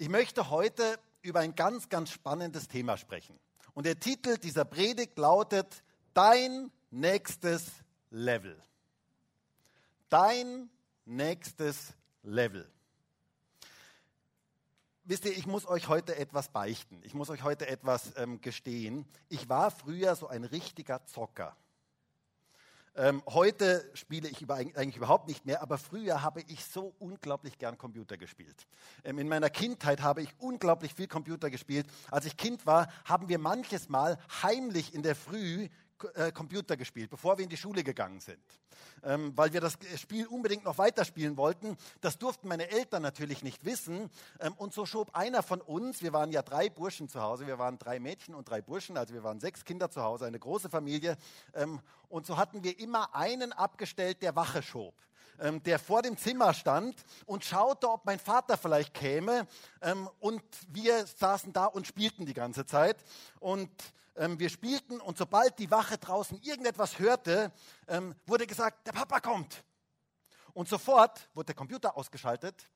Ich möchte heute über ein ganz, ganz spannendes Thema sprechen. Und der Titel dieser Predigt lautet Dein nächstes Level. Dein nächstes Level. Wisst ihr, ich muss euch heute etwas beichten. Ich muss euch heute etwas ähm, gestehen. Ich war früher so ein richtiger Zocker. Ähm, heute spiele ich über, eigentlich überhaupt nicht mehr, aber früher habe ich so unglaublich gern Computer gespielt. Ähm, in meiner Kindheit habe ich unglaublich viel Computer gespielt. Als ich Kind war, haben wir manches Mal heimlich in der Früh Computer gespielt, bevor wir in die Schule gegangen sind, ähm, weil wir das Spiel unbedingt noch weiterspielen wollten. Das durften meine Eltern natürlich nicht wissen. Ähm, und so schob einer von uns, wir waren ja drei Burschen zu Hause, wir waren drei Mädchen und drei Burschen, also wir waren sechs Kinder zu Hause, eine große Familie. Ähm, und so hatten wir immer einen abgestellt, der Wache schob ähm, der vor dem Zimmer stand und schaute, ob mein Vater vielleicht käme. Ähm, und wir saßen da und spielten die ganze Zeit. Und ähm, wir spielten und sobald die Wache draußen irgendetwas hörte, ähm, wurde gesagt, der Papa kommt. Und sofort wurde der Computer ausgeschaltet,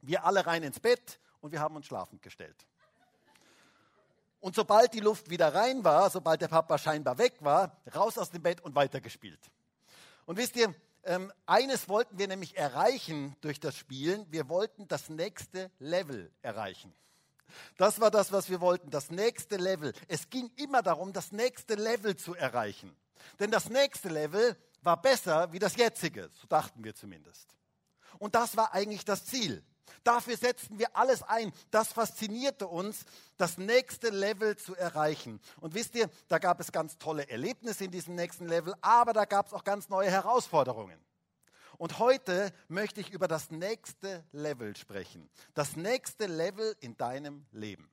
wir alle rein ins Bett und wir haben uns schlafend gestellt. Und sobald die Luft wieder rein war, sobald der Papa scheinbar weg war, raus aus dem Bett und weitergespielt. Und wisst ihr, ähm, eines wollten wir nämlich erreichen durch das Spielen. Wir wollten das nächste Level erreichen. Das war das, was wir wollten, das nächste Level. Es ging immer darum, das nächste Level zu erreichen. Denn das nächste Level war besser wie das jetzige, so dachten wir zumindest. Und das war eigentlich das Ziel. Dafür setzten wir alles ein. Das faszinierte uns, das nächste Level zu erreichen. Und wisst ihr, da gab es ganz tolle Erlebnisse in diesem nächsten Level, aber da gab es auch ganz neue Herausforderungen. Und heute möchte ich über das nächste Level sprechen. Das nächste Level in deinem Leben.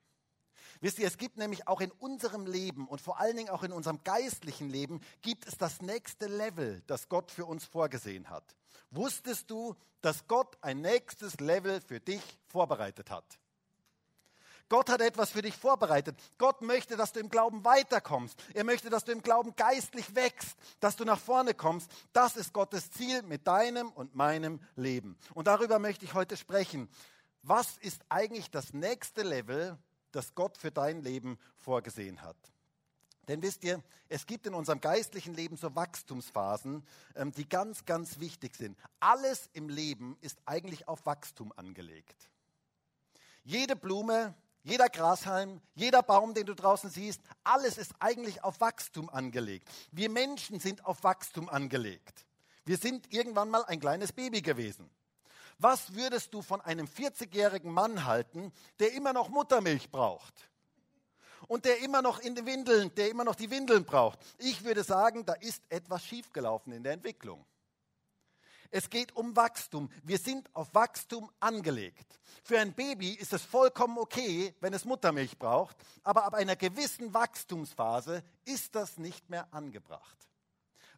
Wisst ihr, es gibt nämlich auch in unserem Leben und vor allen Dingen auch in unserem geistlichen Leben gibt es das nächste Level, das Gott für uns vorgesehen hat. Wusstest du, dass Gott ein nächstes Level für dich vorbereitet hat? Gott hat etwas für dich vorbereitet. Gott möchte, dass du im Glauben weiterkommst. Er möchte, dass du im Glauben geistlich wächst, dass du nach vorne kommst. Das ist Gottes Ziel mit deinem und meinem Leben. Und darüber möchte ich heute sprechen. Was ist eigentlich das nächste Level, das Gott für dein Leben vorgesehen hat? Denn wisst ihr, es gibt in unserem geistlichen Leben so Wachstumsphasen, ähm, die ganz, ganz wichtig sind. Alles im Leben ist eigentlich auf Wachstum angelegt. Jede Blume, jeder Grashalm, jeder Baum, den du draußen siehst, alles ist eigentlich auf Wachstum angelegt. Wir Menschen sind auf Wachstum angelegt. Wir sind irgendwann mal ein kleines Baby gewesen. Was würdest du von einem 40-jährigen Mann halten, der immer noch Muttermilch braucht? Und der immer noch in den Windeln, der immer noch die Windeln braucht. Ich würde sagen, da ist etwas schiefgelaufen in der Entwicklung. Es geht um Wachstum. Wir sind auf Wachstum angelegt. Für ein Baby ist es vollkommen okay, wenn es Muttermilch braucht, aber ab einer gewissen Wachstumsphase ist das nicht mehr angebracht.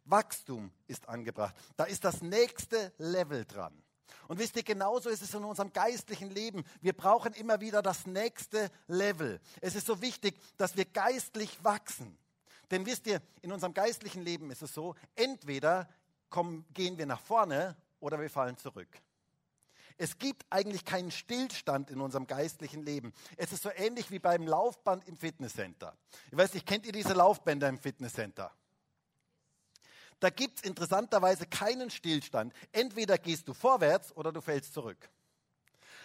Wachstum ist angebracht. Da ist das nächste Level dran. Und wisst ihr, genauso ist es in unserem geistlichen Leben. Wir brauchen immer wieder das nächste Level. Es ist so wichtig, dass wir geistlich wachsen. Denn wisst ihr, in unserem geistlichen Leben ist es so, entweder kommen, gehen wir nach vorne oder wir fallen zurück. Es gibt eigentlich keinen Stillstand in unserem geistlichen Leben. Es ist so ähnlich wie beim Laufband im Fitnesscenter. Ich weiß nicht, kennt ihr diese Laufbänder im Fitnesscenter? Da gibt es interessanterweise keinen Stillstand. Entweder gehst du vorwärts oder du fällst zurück.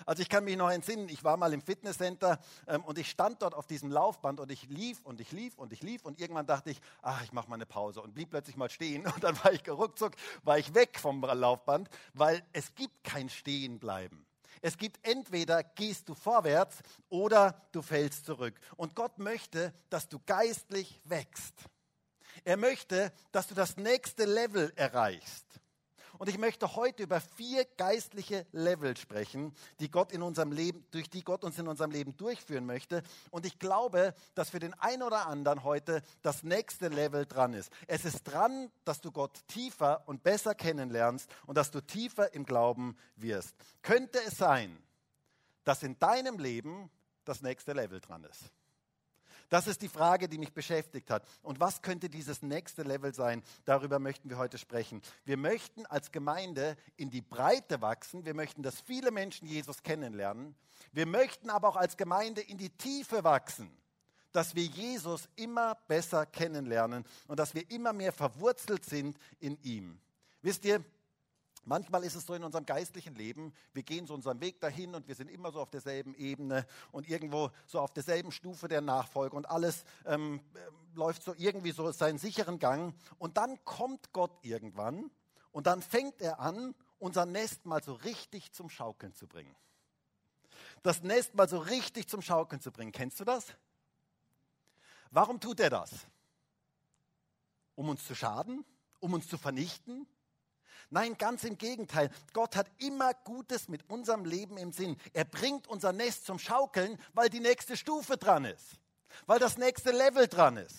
Also ich kann mich noch entsinnen, ich war mal im Fitnesscenter ähm, und ich stand dort auf diesem Laufband und ich lief und ich lief und ich lief und irgendwann dachte ich, ach, ich mache mal eine Pause und blieb plötzlich mal stehen und dann war ich ruckzuck, war ich weg vom Laufband, weil es gibt kein Stehenbleiben. Es gibt entweder gehst du vorwärts oder du fällst zurück. Und Gott möchte, dass du geistlich wächst. Er möchte, dass du das nächste Level erreichst. Und ich möchte heute über vier geistliche Level sprechen, die Gott in unserem Leben, durch die Gott uns in unserem Leben durchführen möchte. Und ich glaube, dass für den einen oder anderen heute das nächste Level dran ist. Es ist dran, dass du Gott tiefer und besser kennenlernst und dass du tiefer im Glauben wirst. Könnte es sein, dass in deinem Leben das nächste Level dran ist? Das ist die Frage, die mich beschäftigt hat. Und was könnte dieses nächste Level sein? Darüber möchten wir heute sprechen. Wir möchten als Gemeinde in die Breite wachsen. Wir möchten, dass viele Menschen Jesus kennenlernen. Wir möchten aber auch als Gemeinde in die Tiefe wachsen, dass wir Jesus immer besser kennenlernen und dass wir immer mehr verwurzelt sind in ihm. Wisst ihr, Manchmal ist es so in unserem geistlichen Leben, wir gehen so unseren Weg dahin und wir sind immer so auf derselben Ebene und irgendwo so auf derselben Stufe der Nachfolge und alles ähm, läuft so irgendwie so seinen sicheren Gang. Und dann kommt Gott irgendwann und dann fängt er an, unser Nest mal so richtig zum Schaukeln zu bringen. Das Nest mal so richtig zum Schaukeln zu bringen. Kennst du das? Warum tut er das? Um uns zu schaden? Um uns zu vernichten? Nein, ganz im Gegenteil. Gott hat immer Gutes mit unserem Leben im Sinn. Er bringt unser Nest zum Schaukeln, weil die nächste Stufe dran ist, weil das nächste Level dran ist.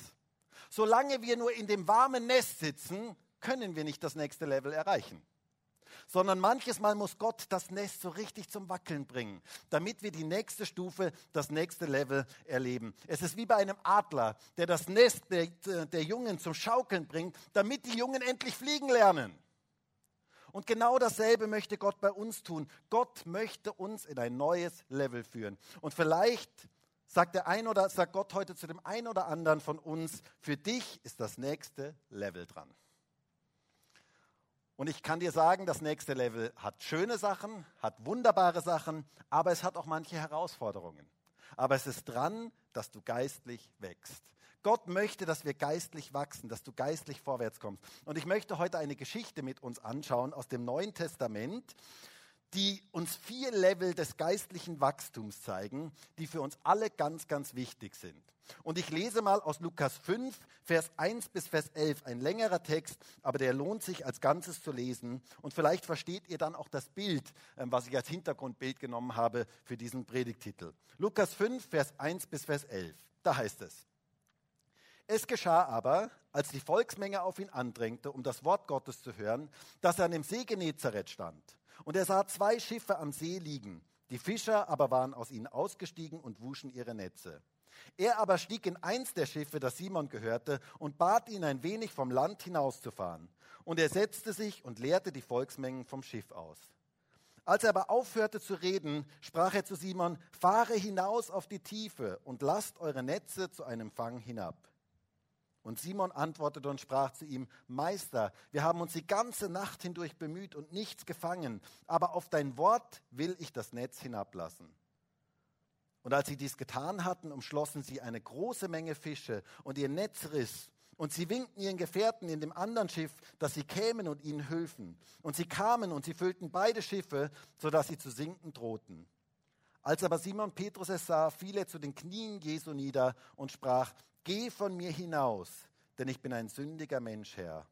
Solange wir nur in dem warmen Nest sitzen, können wir nicht das nächste Level erreichen. Sondern manches Mal muss Gott das Nest so richtig zum Wackeln bringen, damit wir die nächste Stufe, das nächste Level erleben. Es ist wie bei einem Adler, der das Nest der, der Jungen zum Schaukeln bringt, damit die Jungen endlich fliegen lernen. Und genau dasselbe möchte Gott bei uns tun. Gott möchte uns in ein neues Level führen. Und vielleicht sagt der ein oder sagt Gott heute zu dem einen oder anderen von uns, für dich ist das nächste Level dran. Und ich kann dir sagen, das nächste Level hat schöne Sachen, hat wunderbare Sachen, aber es hat auch manche Herausforderungen. Aber es ist dran, dass du geistlich wächst. Gott möchte, dass wir geistlich wachsen, dass du geistlich vorwärts kommst. Und ich möchte heute eine Geschichte mit uns anschauen aus dem Neuen Testament, die uns vier Level des geistlichen Wachstums zeigen, die für uns alle ganz, ganz wichtig sind. Und ich lese mal aus Lukas 5, Vers 1 bis Vers 11, ein längerer Text, aber der lohnt sich als Ganzes zu lesen. Und vielleicht versteht ihr dann auch das Bild, ähm, was ich als Hintergrundbild genommen habe für diesen Predigtitel. Lukas 5, Vers 1 bis Vers 11. Da heißt es, es geschah aber, als die Volksmenge auf ihn andrängte, um das Wort Gottes zu hören, dass er an dem See Genezareth stand. Und er sah zwei Schiffe am See liegen. Die Fischer aber waren aus ihnen ausgestiegen und wuschen ihre Netze. Er aber stieg in eins der Schiffe, das Simon gehörte, und bat ihn ein wenig vom Land hinauszufahren. Und er setzte sich und leerte die Volksmengen vom Schiff aus. Als er aber aufhörte zu reden, sprach er zu Simon, fahre hinaus auf die Tiefe und lasst eure Netze zu einem Fang hinab. Und Simon antwortete und sprach zu ihm, Meister, wir haben uns die ganze Nacht hindurch bemüht und nichts gefangen, aber auf dein Wort will ich das Netz hinablassen. Und als sie dies getan hatten, umschlossen sie eine große Menge Fische und ihr Netz riss. Und sie winkten ihren Gefährten in dem anderen Schiff, dass sie kämen und ihnen hülfen. Und sie kamen und sie füllten beide Schiffe, sodass sie zu sinken drohten. Als aber Simon Petrus es sah, fiel er zu den Knien Jesu nieder und sprach, Geh von mir hinaus, denn ich bin ein sündiger Mensch, Herr.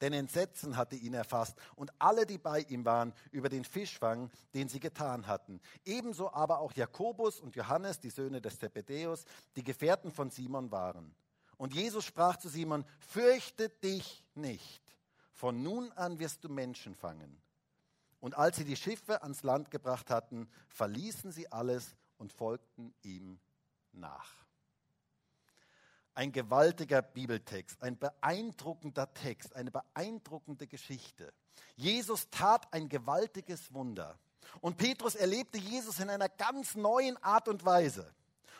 Denn Entsetzen hatte ihn erfasst und alle, die bei ihm waren, über den Fischfang, den sie getan hatten. Ebenso aber auch Jakobus und Johannes, die Söhne des Zebedäus, die Gefährten von Simon waren. Und Jesus sprach zu Simon, fürchte dich nicht, von nun an wirst du Menschen fangen. Und als sie die Schiffe ans Land gebracht hatten, verließen sie alles und folgten ihm nach. Ein gewaltiger Bibeltext, ein beeindruckender Text, eine beeindruckende Geschichte. Jesus tat ein gewaltiges Wunder. Und Petrus erlebte Jesus in einer ganz neuen Art und Weise.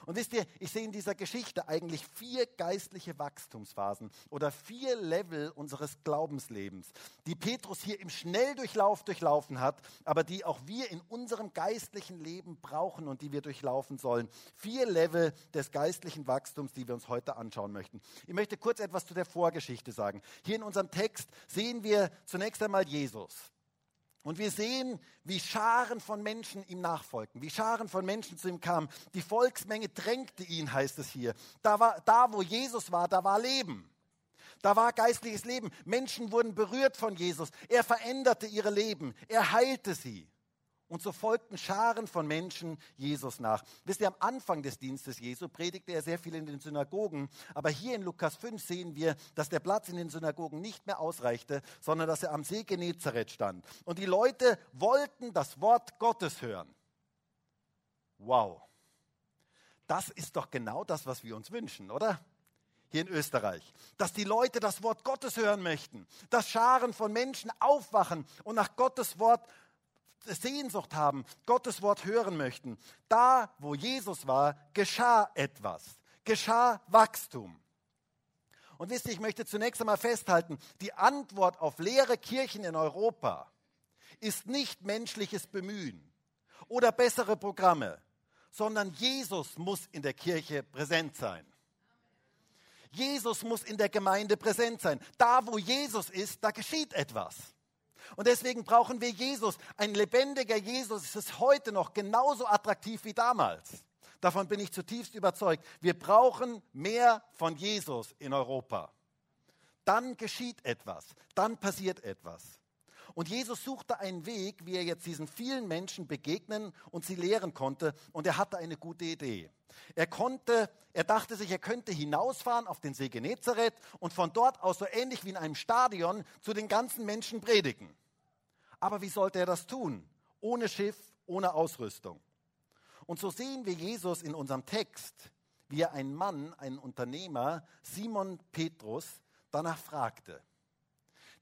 Und wisst ihr, ich sehe in dieser Geschichte eigentlich vier geistliche Wachstumsphasen oder vier Level unseres Glaubenslebens, die Petrus hier im Schnelldurchlauf durchlaufen hat, aber die auch wir in unserem geistlichen Leben brauchen und die wir durchlaufen sollen. Vier Level des geistlichen Wachstums, die wir uns heute anschauen möchten. Ich möchte kurz etwas zu der Vorgeschichte sagen. Hier in unserem Text sehen wir zunächst einmal Jesus. Und wir sehen, wie Scharen von Menschen ihm nachfolgten, wie Scharen von Menschen zu ihm kamen. Die Volksmenge drängte ihn, heißt es hier. Da, war, da, wo Jesus war, da war Leben. Da war geistliches Leben. Menschen wurden berührt von Jesus. Er veränderte ihre Leben. Er heilte sie. Und so folgten Scharen von Menschen Jesus nach. Wisst ihr, am Anfang des Dienstes Jesu predigte er sehr viel in den Synagogen. Aber hier in Lukas 5 sehen wir, dass der Platz in den Synagogen nicht mehr ausreichte, sondern dass er am See Genezareth stand. Und die Leute wollten das Wort Gottes hören. Wow. das ist doch genau das, was wir uns wünschen, oder? Hier in Österreich. Dass die Leute das Wort Gottes hören möchten. Dass Scharen von Menschen aufwachen und nach Gottes Wort Sehnsucht haben, Gottes Wort hören möchten. Da, wo Jesus war, geschah etwas. Geschah Wachstum. Und wisst ihr, ich möchte zunächst einmal festhalten, die Antwort auf leere Kirchen in Europa ist nicht menschliches Bemühen oder bessere Programme, sondern Jesus muss in der Kirche präsent sein. Jesus muss in der Gemeinde präsent sein. Da, wo Jesus ist, da geschieht etwas. Und deswegen brauchen wir Jesus. Ein lebendiger Jesus ist heute noch genauso attraktiv wie damals. Davon bin ich zutiefst überzeugt. Wir brauchen mehr von Jesus in Europa. Dann geschieht etwas, dann passiert etwas. Und Jesus suchte einen Weg, wie er jetzt diesen vielen Menschen begegnen und sie lehren konnte. Und er hatte eine gute Idee. Er konnte, er dachte sich, er könnte hinausfahren auf den See Genezareth und von dort aus so ähnlich wie in einem Stadion zu den ganzen Menschen predigen. Aber wie sollte er das tun? Ohne Schiff, ohne Ausrüstung. Und so sehen wir Jesus in unserem Text, wie er einen Mann, einen Unternehmer, Simon Petrus, danach fragte.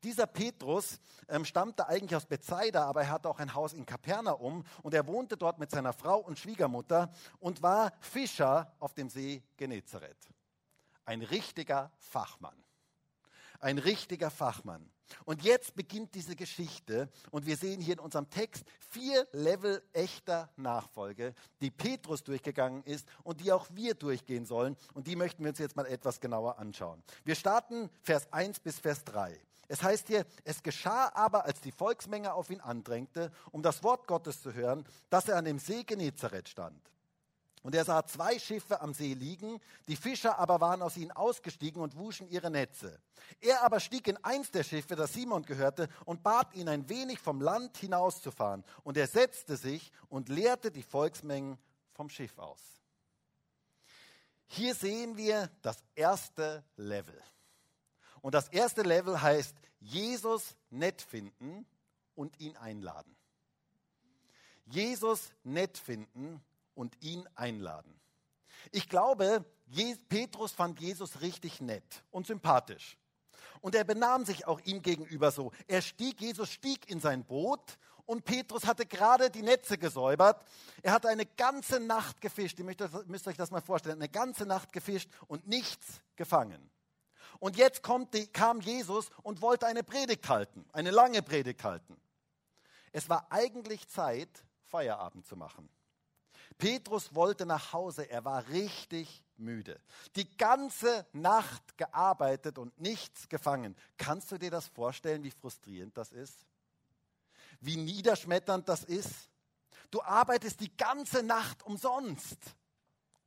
Dieser Petrus ähm, stammte eigentlich aus Bethsaida, aber er hatte auch ein Haus in Kapernaum und er wohnte dort mit seiner Frau und Schwiegermutter und war Fischer auf dem See Genezareth. Ein richtiger Fachmann. Ein richtiger Fachmann. Und jetzt beginnt diese Geschichte und wir sehen hier in unserem Text vier Level echter Nachfolge, die Petrus durchgegangen ist und die auch wir durchgehen sollen. Und die möchten wir uns jetzt mal etwas genauer anschauen. Wir starten Vers 1 bis Vers 3. Es heißt hier, es geschah aber, als die Volksmenge auf ihn andrängte, um das Wort Gottes zu hören, dass er an dem See Genezareth stand. Und er sah zwei Schiffe am See liegen, die Fischer aber waren aus ihnen ausgestiegen und wuschen ihre Netze. Er aber stieg in eins der Schiffe, das Simon gehörte, und bat ihn ein wenig vom Land hinauszufahren. Und er setzte sich und leerte die Volksmengen vom Schiff aus. Hier sehen wir das erste Level. Und das erste Level heißt Jesus nett finden und ihn einladen. Jesus nett finden und ihn einladen. Ich glaube, Petrus fand Jesus richtig nett und sympathisch. Und er benahm sich auch ihm gegenüber so. Er stieg, Jesus stieg in sein Boot und Petrus hatte gerade die Netze gesäubert. Er hatte eine ganze Nacht gefischt. Ihr müsst, müsst euch das mal vorstellen. Eine ganze Nacht gefischt und nichts gefangen. Und jetzt kommt, kam Jesus und wollte eine Predigt halten, eine lange Predigt halten. Es war eigentlich Zeit, Feierabend zu machen. Petrus wollte nach Hause, er war richtig müde. Die ganze Nacht gearbeitet und nichts gefangen. Kannst du dir das vorstellen, wie frustrierend das ist? Wie niederschmetternd das ist? Du arbeitest die ganze Nacht umsonst.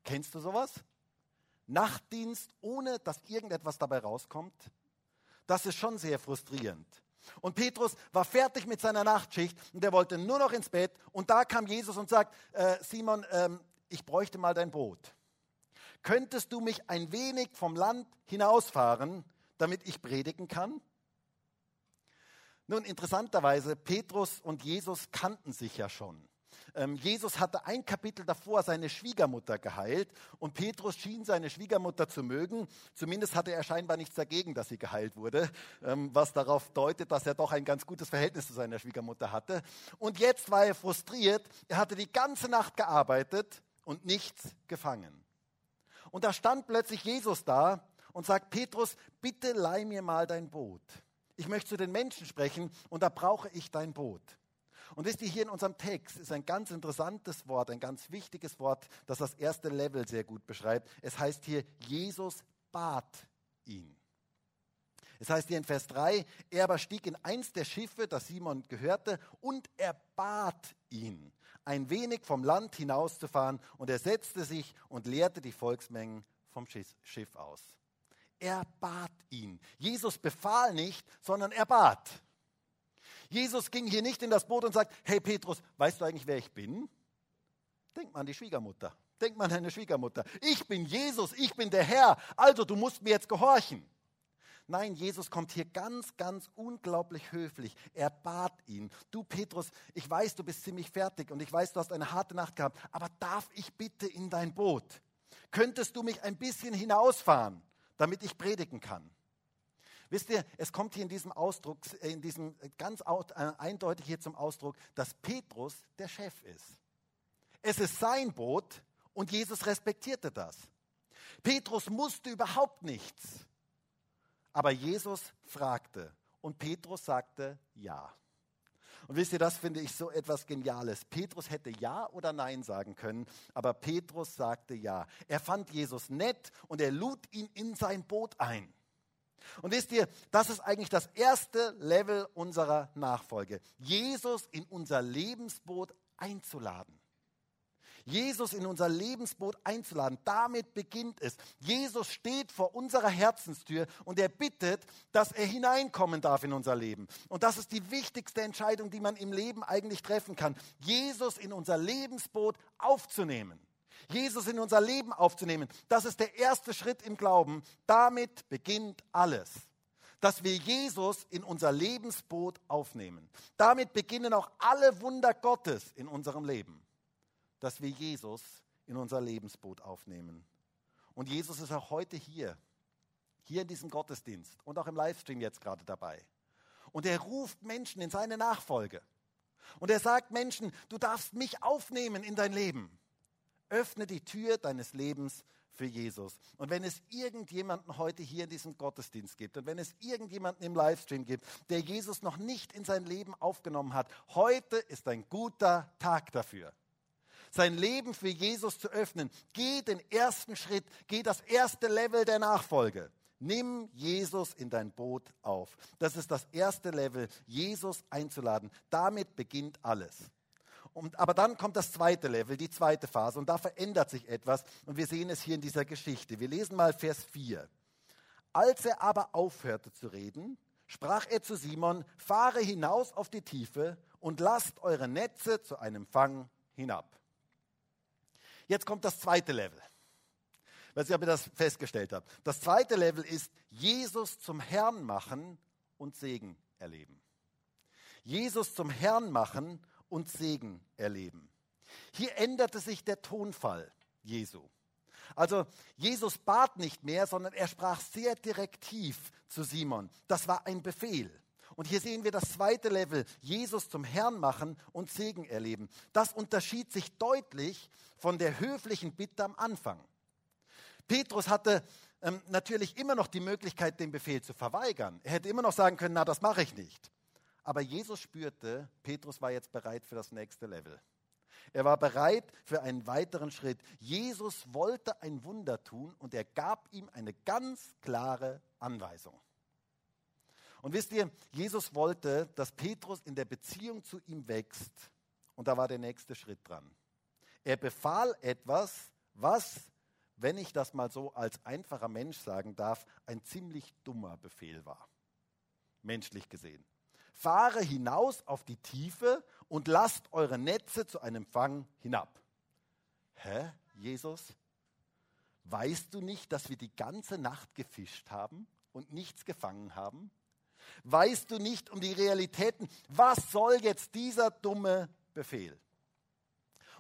Kennst du sowas? Nachtdienst, ohne dass irgendetwas dabei rauskommt? Das ist schon sehr frustrierend. Und Petrus war fertig mit seiner Nachtschicht und er wollte nur noch ins Bett. Und da kam Jesus und sagt, äh, Simon, ähm, ich bräuchte mal dein Boot. Könntest du mich ein wenig vom Land hinausfahren, damit ich predigen kann? Nun, interessanterweise, Petrus und Jesus kannten sich ja schon. Ähm, Jesus hatte ein Kapitel davor seine Schwiegermutter geheilt und Petrus schien seine Schwiegermutter zu mögen. Zumindest hatte er scheinbar nichts dagegen, dass sie geheilt wurde, ähm, was darauf deutet, dass er doch ein ganz gutes Verhältnis zu seiner Schwiegermutter hatte. Und jetzt war er frustriert. Er hatte die ganze Nacht gearbeitet und nichts gefangen. Und da stand plötzlich Jesus da und sagt, Petrus, bitte leih mir mal dein Boot. Ich möchte zu den Menschen sprechen und da brauche ich dein Boot. Und wisst ihr, hier in unserem Text ist ein ganz interessantes Wort, ein ganz wichtiges Wort, das das erste Level sehr gut beschreibt. Es heißt hier, Jesus bat ihn. Es heißt hier in Vers 3, er aber stieg in eins der Schiffe, das Simon gehörte, und er bat ihn, ein wenig vom Land hinauszufahren, und er setzte sich und leerte die Volksmengen vom Schiff aus. Er bat ihn. Jesus befahl nicht, sondern er bat. Jesus ging hier nicht in das Boot und sagt, hey Petrus, weißt du eigentlich, wer ich bin? Denk mal an die Schwiegermutter. Denk mal an deine Schwiegermutter. Ich bin Jesus, ich bin der Herr. Also du musst mir jetzt gehorchen. Nein, Jesus kommt hier ganz, ganz unglaublich höflich. Er bat ihn. Du Petrus, ich weiß, du bist ziemlich fertig und ich weiß, du hast eine harte Nacht gehabt, aber darf ich bitte in dein Boot? könntest du mich ein bisschen hinausfahren, damit ich predigen kann? Wisst ihr, es kommt hier in diesem Ausdruck, in diesem ganz äh, eindeutig hier zum Ausdruck, dass Petrus der Chef ist. Es ist sein Boot und Jesus respektierte das. Petrus musste überhaupt nichts. Aber Jesus fragte und Petrus sagte ja. Und wisst ihr, das finde ich so etwas Geniales. Petrus hätte Ja oder Nein sagen können, aber Petrus sagte Ja. Er fand Jesus nett und er lud ihn in sein Boot ein. Und wisst ihr, das ist eigentlich das erste Level unserer Nachfolge. Jesus in unser Lebensboot einzuladen. Jesus in unser Lebensboot einzuladen. Damit beginnt es. Jesus steht vor unserer Herzenstür und er bittet, dass er hineinkommen darf in unser Leben. Und das ist die wichtigste Entscheidung, die man im Leben eigentlich treffen kann. Jesus in unser Lebensboot aufzunehmen. Jesus in unser Leben aufzunehmen. Das ist der erste Schritt im Glauben. Damit beginnt alles. Dass wir Jesus in unser Lebensboot aufnehmen. Damit beginnen auch alle Wunder Gottes in unserem Leben dass wir Jesus in unser Lebensboot aufnehmen. Und Jesus ist auch heute hier, hier in diesem Gottesdienst und auch im Livestream jetzt gerade dabei. Und er ruft Menschen in seine Nachfolge. Und er sagt Menschen, du darfst mich aufnehmen in dein Leben. Öffne die Tür deines Lebens für Jesus. Und wenn es irgendjemanden heute hier in diesem Gottesdienst gibt und wenn es irgendjemanden im Livestream gibt, der Jesus noch nicht in sein Leben aufgenommen hat, heute ist ein guter Tag dafür sein Leben für Jesus zu öffnen. Geh den ersten Schritt, geh das erste Level der Nachfolge. Nimm Jesus in dein Boot auf. Das ist das erste Level, Jesus einzuladen. Damit beginnt alles. Und, aber dann kommt das zweite Level, die zweite Phase, und da verändert sich etwas. Und wir sehen es hier in dieser Geschichte. Wir lesen mal Vers 4. Als er aber aufhörte zu reden, sprach er zu Simon, fahre hinaus auf die Tiefe und lasst eure Netze zu einem Fang hinab. Jetzt kommt das zweite Level. Weiß ich, ob ihr das festgestellt habt. Das zweite Level ist Jesus zum Herrn machen und Segen erleben. Jesus zum Herrn machen und Segen erleben. Hier änderte sich der Tonfall Jesu. Also Jesus bat nicht mehr, sondern er sprach sehr direktiv zu Simon. Das war ein Befehl. Und hier sehen wir das zweite Level, Jesus zum Herrn machen und Segen erleben. Das unterschied sich deutlich von der höflichen Bitte am Anfang. Petrus hatte ähm, natürlich immer noch die Möglichkeit, den Befehl zu verweigern. Er hätte immer noch sagen können, na, das mache ich nicht. Aber Jesus spürte, Petrus war jetzt bereit für das nächste Level. Er war bereit für einen weiteren Schritt. Jesus wollte ein Wunder tun und er gab ihm eine ganz klare Anweisung. Und wisst ihr, Jesus wollte, dass Petrus in der Beziehung zu ihm wächst. Und da war der nächste Schritt dran. Er befahl etwas, was, wenn ich das mal so als einfacher Mensch sagen darf, ein ziemlich dummer Befehl war. Menschlich gesehen. Fahre hinaus auf die Tiefe und lasst eure Netze zu einem Fang hinab. Hä, Jesus? Weißt du nicht, dass wir die ganze Nacht gefischt haben und nichts gefangen haben? Weißt du nicht um die Realitäten? Was soll jetzt dieser dumme Befehl?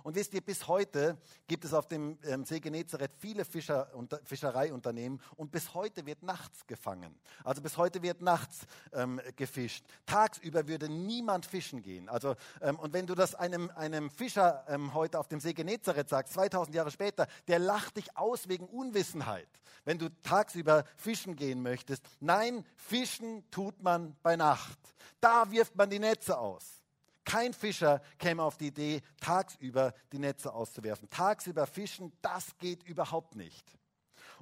Und wisst ihr, bis heute gibt es auf dem ähm, See Genezareth viele Fischer, unter, Fischereiunternehmen und bis heute wird nachts gefangen. Also bis heute wird nachts ähm, gefischt. Tagsüber würde niemand fischen gehen. Also, ähm, und wenn du das einem, einem Fischer ähm, heute auf dem See Genezareth sagst, 2000 Jahre später, der lacht dich aus wegen Unwissenheit, wenn du tagsüber fischen gehen möchtest. Nein, fischen tut man bei Nacht. Da wirft man die Netze aus. Kein Fischer käme auf die Idee, tagsüber die Netze auszuwerfen. Tagsüber fischen, das geht überhaupt nicht.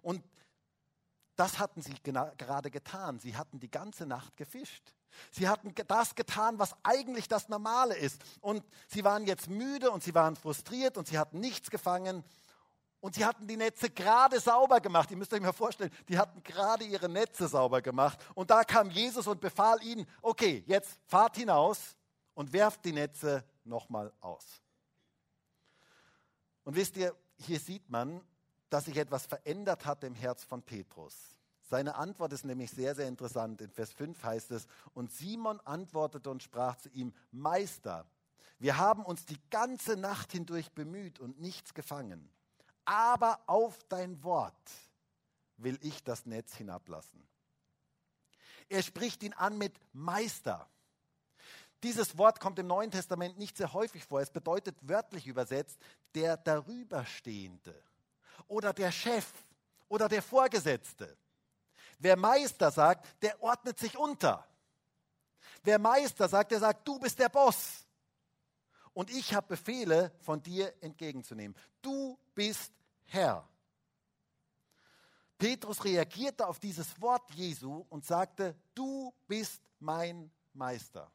Und das hatten sie gerade getan. Sie hatten die ganze Nacht gefischt. Sie hatten das getan, was eigentlich das Normale ist. Und sie waren jetzt müde und sie waren frustriert und sie hatten nichts gefangen. Und sie hatten die Netze gerade sauber gemacht. Ihr müsst euch mal vorstellen, die hatten gerade ihre Netze sauber gemacht. Und da kam Jesus und befahl ihnen, okay, jetzt fahrt hinaus und werft die Netze nochmal aus. Und wisst ihr, hier sieht man, dass sich etwas verändert hat im Herz von Petrus. Seine Antwort ist nämlich sehr, sehr interessant. In Vers 5 heißt es, und Simon antwortete und sprach zu ihm, Meister, wir haben uns die ganze Nacht hindurch bemüht und nichts gefangen. aber auf dein Wort will ich das Netz hinablassen. Er spricht ihn an mit Meister. Dieses Wort kommt im Neuen Testament nicht sehr häufig vor. Es bedeutet wörtlich übersetzt der Darüberstehende oder der Chef oder der Vorgesetzte. Wer Meister sagt, der ordnet sich unter. Wer Meister sagt, der sagt, du bist der Boss. Und ich habe Befehle von dir entgegenzunehmen. Du bist Herr. Petrus reagierte auf dieses Wort Jesu und sagte, du bist mein Meister.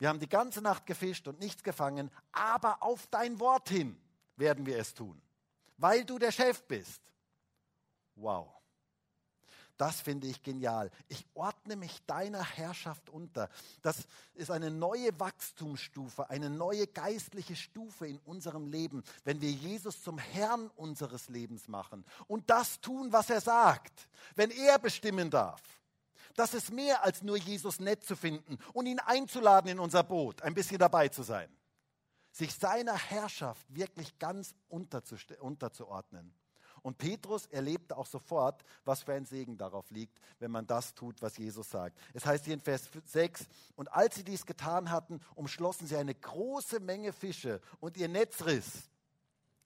Wir haben die ganze Nacht gefischt und nichts gefangen, aber auf dein Wort hin werden wir es tun, weil du der Chef bist. Wow. Das finde ich genial. Ich ordne mich deiner Herrschaft unter. Das ist eine neue Wachstumsstufe, eine neue geistliche Stufe in unserem Leben, wenn wir Jesus zum Herrn unseres Lebens machen und das tun, was er sagt, wenn er bestimmen darf. Das ist mehr als nur Jesus nett zu finden und ihn einzuladen in unser Boot, ein bisschen dabei zu sein. Sich seiner Herrschaft wirklich ganz unterzuordnen. Und Petrus erlebte auch sofort, was für ein Segen darauf liegt, wenn man das tut, was Jesus sagt. Es heißt hier in Vers 6, und als sie dies getan hatten, umschlossen sie eine große Menge Fische und ihr Netz riss.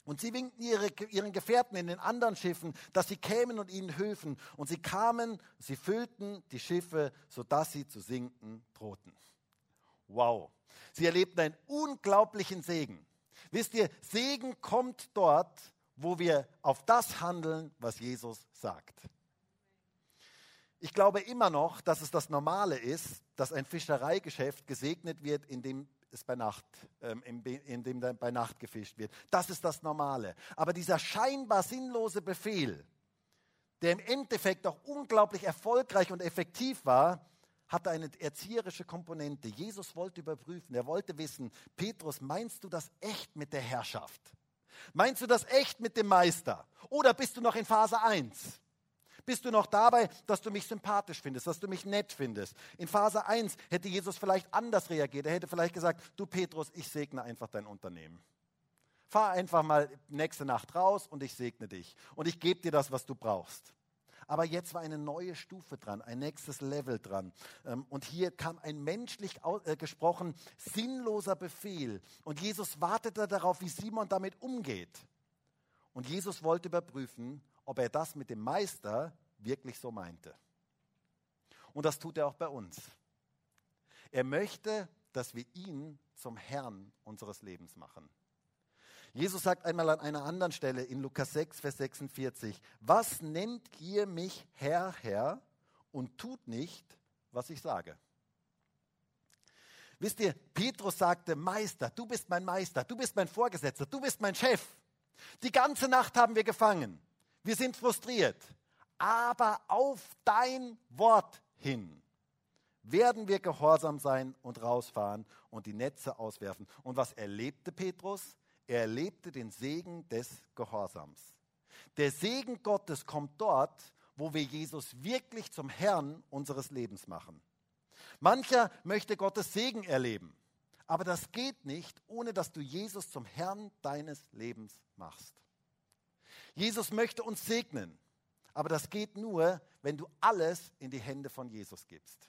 Und sie winkten ihre, ihren Gefährten in den anderen Schiffen, dass sie kämen und ihnen hülfen. Und sie kamen, sie füllten die Schiffe, sodass sie zu sinken drohten. Wow. Sie erlebten einen unglaublichen Segen. Wisst ihr, Segen kommt dort, wo wir auf das handeln, was Jesus sagt. Ich glaube immer noch, dass es das Normale ist, dass ein Fischereigeschäft gesegnet wird, indem es bei Nacht, ähm, indem bei Nacht gefischt wird. Das ist das Normale. Aber dieser scheinbar sinnlose Befehl, der im Endeffekt auch unglaublich erfolgreich und effektiv war, hatte eine erzieherische Komponente. Jesus wollte überprüfen, er wollte wissen, Petrus, meinst du das echt mit der Herrschaft? Meinst du das echt mit dem Meister? Oder bist du noch in Phase 1? Bist du noch dabei, dass du mich sympathisch findest, dass du mich nett findest? In Phase 1 hätte Jesus vielleicht anders reagiert. Er hätte vielleicht gesagt, du Petrus, ich segne einfach dein Unternehmen. Fahr einfach mal nächste Nacht raus und ich segne dich. Und ich gebe dir das, was du brauchst. Aber jetzt war eine neue Stufe dran, ein nächstes Level dran. Ähm, und hier kam ein menschlich äh, gesprochen sinnloser Befehl. Und Jesus wartete darauf, wie Simon damit umgeht. Und Jesus wollte überprüfen, ob er das mit dem Meister wirklich so meinte. Und das tut er auch bei uns. Er möchte, dass wir ihn zum Herrn unseres Lebens machen. Jesus sagt einmal an einer anderen Stelle in Lukas 6, Vers 46, was nennt ihr mich Herr, Herr und tut nicht, was ich sage? Wisst ihr, Petrus sagte, Meister, du bist mein Meister, du bist mein Vorgesetzter, du bist mein Chef. Die ganze Nacht haben wir gefangen. Wir sind frustriert. Aber auf dein Wort hin werden wir gehorsam sein und rausfahren und die Netze auswerfen. Und was erlebte Petrus? Er erlebte den Segen des Gehorsams. Der Segen Gottes kommt dort, wo wir Jesus wirklich zum Herrn unseres Lebens machen. Mancher möchte Gottes Segen erleben, aber das geht nicht, ohne dass du Jesus zum Herrn deines Lebens machst. Jesus möchte uns segnen, aber das geht nur, wenn du alles in die Hände von Jesus gibst.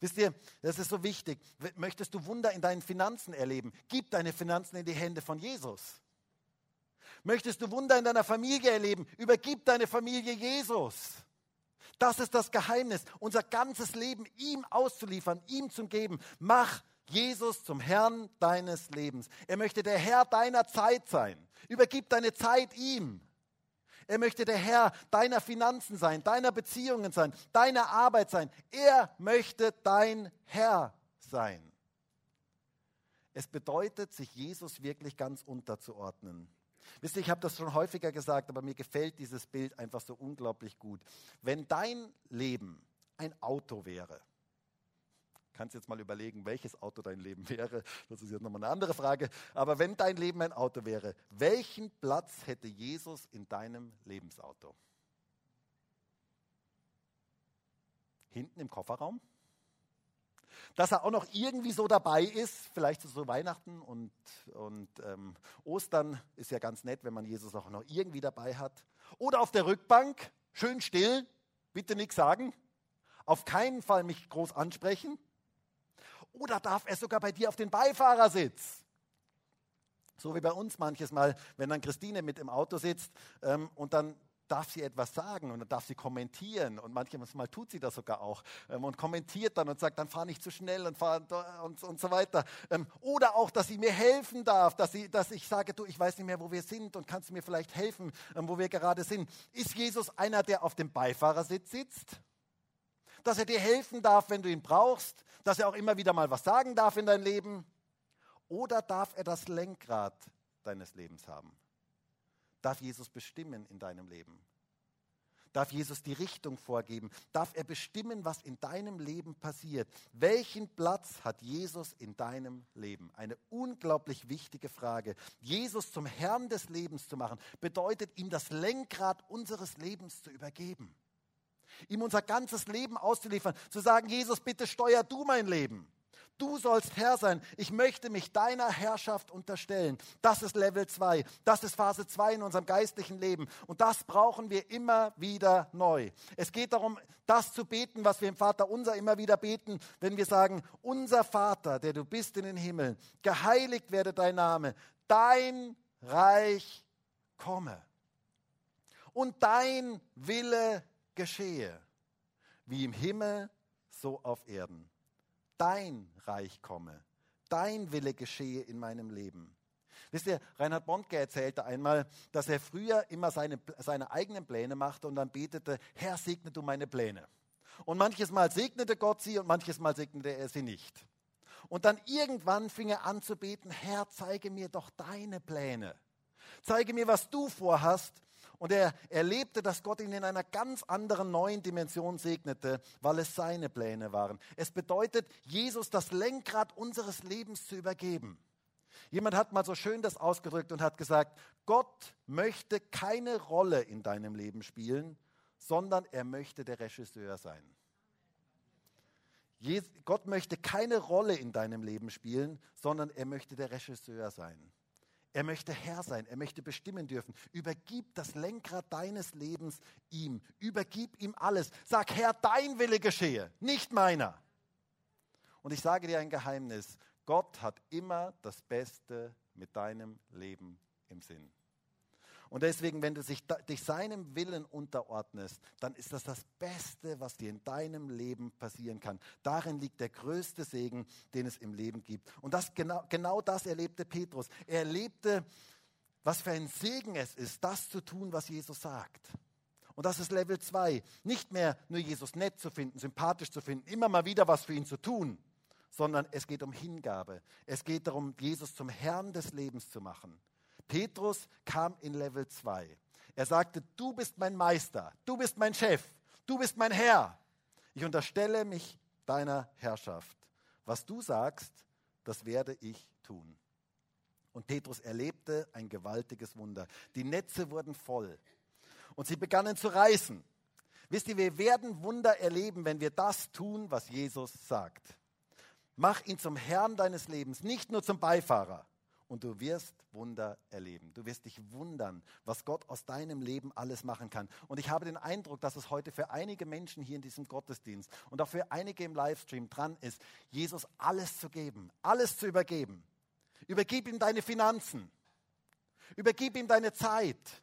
Wisst ihr, das ist so wichtig. Möchtest du Wunder in deinen Finanzen erleben? Gib deine Finanzen in die Hände von Jesus. Möchtest du Wunder in deiner Familie erleben? Übergib deine Familie Jesus. Das ist das Geheimnis, unser ganzes Leben ihm auszuliefern, ihm zu geben. Mach Jesus zum Herrn deines Lebens. Er möchte der Herr deiner Zeit sein. Übergib deine Zeit ihm. Er möchte der Herr deiner Finanzen sein, deiner Beziehungen sein, deiner Arbeit sein. Er möchte dein Herr sein. Es bedeutet, sich Jesus wirklich ganz unterzuordnen. Wisst ihr, ich habe das schon häufiger gesagt, aber mir gefällt dieses Bild einfach so unglaublich gut. Wenn dein Leben ein Auto wäre, kannst jetzt mal überlegen, welches Auto dein Leben wäre. Das ist jetzt nochmal eine andere Frage. Aber wenn dein Leben ein Auto wäre, welchen Platz hätte Jesus in deinem Lebensauto? Hinten im Kofferraum? dass er auch noch irgendwie so dabei ist, vielleicht so Weihnachten und, und ähm, Ostern ist ja ganz nett, wenn man Jesus auch noch irgendwie dabei hat. Oder auf der Rückbank, schön still, bitte nichts sagen, auf keinen Fall mich groß ansprechen. Oder darf er sogar bei dir auf den Beifahrersitz? So wie bei uns manches Mal, wenn dann Christine mit im Auto sitzt ähm, und dann darf sie etwas sagen und dann darf sie kommentieren und manchmal tut sie das sogar auch ähm, und kommentiert dann und sagt, dann fahr nicht zu schnell und, fahr, und, und so weiter. Ähm, oder auch, dass sie mir helfen darf, dass, sie, dass ich sage, du, ich weiß nicht mehr, wo wir sind und kannst du mir vielleicht helfen, ähm, wo wir gerade sind. Ist Jesus einer, der auf dem Beifahrersitz sitzt? Dass er dir helfen darf, wenn du ihn brauchst? Dass er auch immer wieder mal was sagen darf in dein Leben? Oder darf er das Lenkrad deines Lebens haben? Darf Jesus bestimmen in deinem Leben? Darf Jesus die Richtung vorgeben? Darf er bestimmen, was in deinem Leben passiert? Welchen Platz hat Jesus in deinem Leben? Eine unglaublich wichtige Frage. Jesus zum Herrn des Lebens zu machen, bedeutet ihm das Lenkrad unseres Lebens zu übergeben. Ihm unser ganzes Leben auszuliefern, zu sagen, Jesus, bitte steuer du mein Leben. Du sollst Herr sein. Ich möchte mich deiner Herrschaft unterstellen. Das ist Level 2. Das ist Phase 2 in unserem geistlichen Leben. Und das brauchen wir immer wieder neu. Es geht darum, das zu beten, was wir im Vater unser immer wieder beten, wenn wir sagen, unser Vater, der du bist in den Himmeln, geheiligt werde dein Name, dein Reich komme und dein Wille geschehe, wie im Himmel, so auf Erden dein Reich komme, dein Wille geschehe in meinem Leben. Wisst ihr, Reinhard Bondke erzählte einmal, dass er früher immer seine, seine eigenen Pläne machte und dann betete, Herr, segne du meine Pläne. Und manches Mal segnete Gott sie und manches Mal segnete er sie nicht. Und dann irgendwann fing er an zu beten, Herr, zeige mir doch deine Pläne. Zeige mir, was du vorhast und er erlebte, dass Gott ihn in einer ganz anderen neuen Dimension segnete, weil es seine Pläne waren. Es bedeutet, Jesus das Lenkrad unseres Lebens zu übergeben. Jemand hat mal so schön das ausgedrückt und hat gesagt, Gott möchte keine Rolle in deinem Leben spielen, sondern er möchte der Regisseur sein. Gott möchte keine Rolle in deinem Leben spielen, sondern er möchte der Regisseur sein. Er möchte Herr sein, er möchte bestimmen dürfen. Übergib das Lenkrad deines Lebens ihm. Übergib ihm alles. Sag, Herr, dein Wille geschehe, nicht meiner. Und ich sage dir ein Geheimnis, Gott hat immer das Beste mit deinem Leben im Sinn. Und deswegen, wenn du dich, dich seinem Willen unterordnest, dann ist das das Beste, was dir in deinem Leben passieren kann. Darin liegt der größte Segen, den es im Leben gibt. Und das, genau, genau das erlebte Petrus. Er erlebte, was für ein Segen es ist, das zu tun, was Jesus sagt. Und das ist Level 2. Nicht mehr nur Jesus nett zu finden, sympathisch zu finden, immer mal wieder was für ihn zu tun, sondern es geht um Hingabe. Es geht darum, Jesus zum Herrn des Lebens zu machen. Petrus kam in Level 2. Er sagte, du bist mein Meister, du bist mein Chef, du bist mein Herr. Ich unterstelle mich deiner Herrschaft. Was du sagst, das werde ich tun. Und Petrus erlebte ein gewaltiges Wunder. Die Netze wurden voll und sie begannen zu reißen. Wisst ihr, wir werden Wunder erleben, wenn wir das tun, was Jesus sagt. Mach ihn zum Herrn deines Lebens, nicht nur zum Beifahrer und du wirst Wunder erleben. Du wirst dich wundern, was Gott aus deinem Leben alles machen kann. Und ich habe den Eindruck, dass es heute für einige Menschen hier in diesem Gottesdienst und auch für einige im Livestream dran ist, Jesus alles zu geben, alles zu übergeben. Übergib ihm deine Finanzen. Übergib ihm deine Zeit.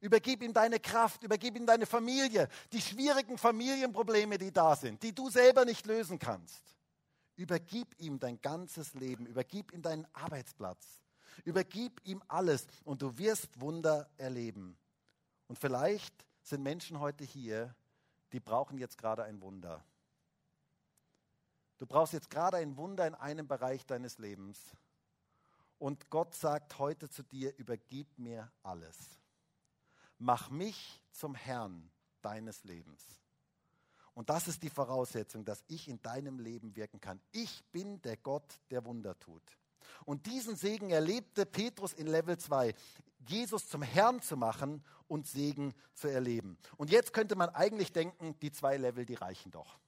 Übergib ihm deine Kraft, übergib ihm deine Familie, die schwierigen Familienprobleme, die da sind, die du selber nicht lösen kannst. Übergib ihm dein ganzes Leben, übergib ihm deinen Arbeitsplatz, übergib ihm alles und du wirst Wunder erleben. Und vielleicht sind Menschen heute hier, die brauchen jetzt gerade ein Wunder. Du brauchst jetzt gerade ein Wunder in einem Bereich deines Lebens. Und Gott sagt heute zu dir, übergib mir alles. Mach mich zum Herrn deines Lebens. Und das ist die Voraussetzung, dass ich in deinem Leben wirken kann. Ich bin der Gott, der Wunder tut. Und diesen Segen erlebte Petrus in Level 2, Jesus zum Herrn zu machen und Segen zu erleben. Und jetzt könnte man eigentlich denken, die zwei Level, die reichen doch.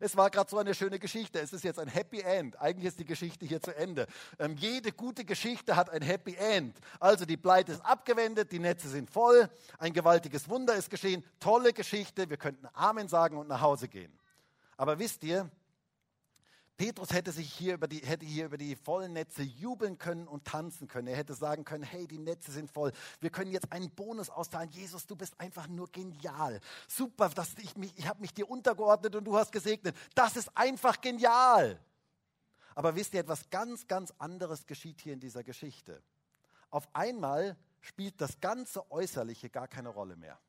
Es war gerade so eine schöne Geschichte. Es ist jetzt ein Happy End. Eigentlich ist die Geschichte hier zu Ende. Ähm, jede gute Geschichte hat ein Happy End. Also die Pleite ist abgewendet, die Netze sind voll, ein gewaltiges Wunder ist geschehen. Tolle Geschichte. Wir könnten Amen sagen und nach Hause gehen. Aber wisst ihr, Petrus hätte sich hier über die, hätte hier über die vollen Netze jubeln können und tanzen können. Er hätte sagen können, hey, die Netze sind voll. Wir können jetzt einen Bonus auszahlen. Jesus, du bist einfach nur genial. Super, dass ich mich, ich habe mich dir untergeordnet und du hast gesegnet. Das ist einfach genial. Aber wisst ihr, etwas ganz, ganz anderes geschieht hier in dieser Geschichte. Auf einmal spielt das ganze Äußerliche gar keine Rolle mehr.